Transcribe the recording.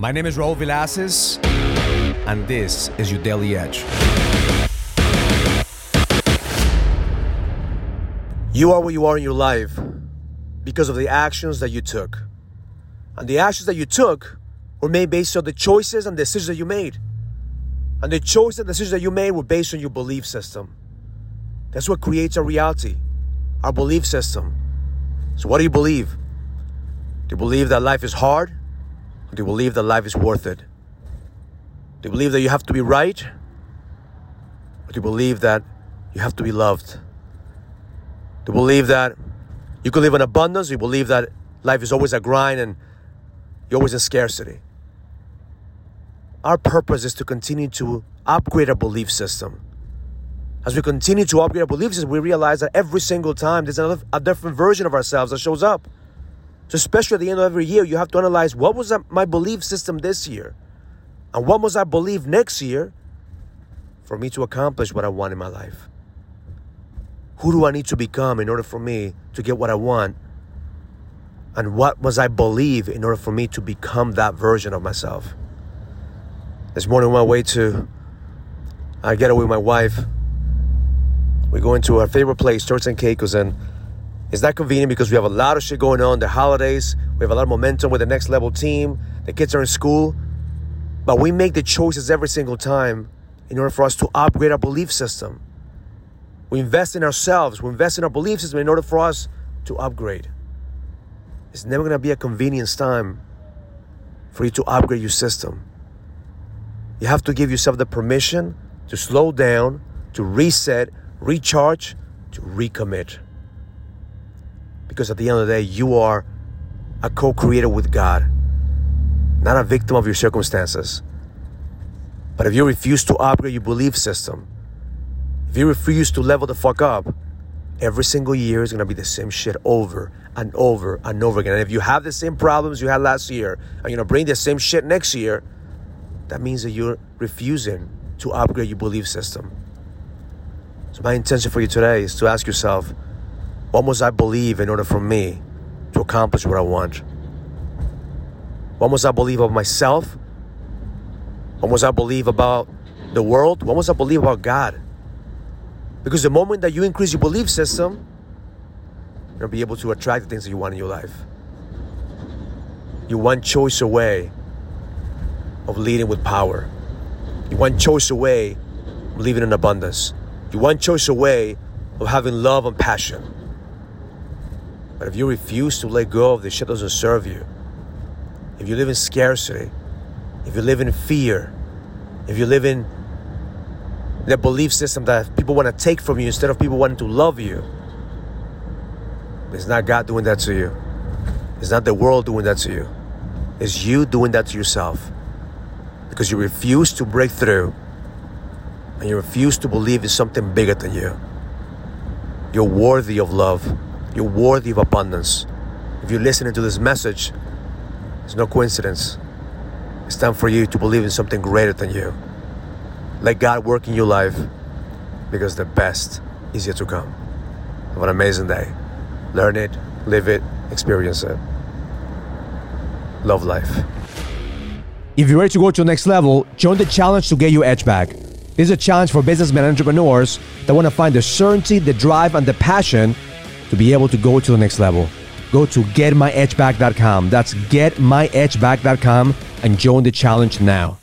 My name is Raul Villacis, and this is your Daily Edge. You are what you are in your life because of the actions that you took. And the actions that you took were made based on the choices and decisions that you made. And the choices and decisions that you made were based on your belief system. That's what creates our reality, our belief system. So, what do you believe? Do you believe that life is hard? Do you believe that life is worth it? Do you believe that you have to be right? Or you believe that you have to be loved? Do you believe that you can live in abundance? You believe that life is always a grind and you're always in scarcity? Our purpose is to continue to upgrade our belief system. As we continue to upgrade our belief system, we realize that every single time there's another, a different version of ourselves that shows up. So, especially at the end of every year, you have to analyze what was my belief system this year, and what must I believe next year for me to accomplish what I want in my life. Who do I need to become in order for me to get what I want? And what must I believe in order for me to become that version of myself? This morning on my way to I get away with my wife. We go into our favorite place, Turks and Caicos, and it's not convenient because we have a lot of shit going on. The holidays, we have a lot of momentum with the next level team. The kids are in school. But we make the choices every single time in order for us to upgrade our belief system. We invest in ourselves, we invest in our belief system in order for us to upgrade. It's never gonna be a convenience time for you to upgrade your system. You have to give yourself the permission to slow down, to reset, recharge, to recommit. Because at the end of the day, you are a co creator with God, not a victim of your circumstances. But if you refuse to upgrade your belief system, if you refuse to level the fuck up, every single year is gonna be the same shit over and over and over again. And if you have the same problems you had last year and you're gonna bring the same shit next year, that means that you're refusing to upgrade your belief system. So, my intention for you today is to ask yourself, what must I believe in order for me to accomplish what I want? What must I believe of myself? What must I believe about the world? What must I believe about God? Because the moment that you increase your belief system, you're gonna be able to attract the things that you want in your life. You're one choice away of leading with power. You're one choice away of living in abundance. You're one choice away of having love and passion. But if you refuse to let go of the shit that doesn't serve you, if you live in scarcity, if you live in fear, if you live in the belief system that people want to take from you instead of people wanting to love you, it's not God doing that to you. It's not the world doing that to you. It's you doing that to yourself because you refuse to break through and you refuse to believe in something bigger than you. You're worthy of love. You're worthy of abundance. If you're listening to this message, it's no coincidence. It's time for you to believe in something greater than you. Let God work in your life because the best is yet to come. Have an amazing day. Learn it, live it, experience it. Love life. If you're ready to go to the next level, join the challenge to get your edge back. This is a challenge for businessmen and entrepreneurs that want to find the certainty, the drive, and the passion to be able to go to the next level. Go to getmyedgeback.com. That's getmyedgeback.com and join the challenge now.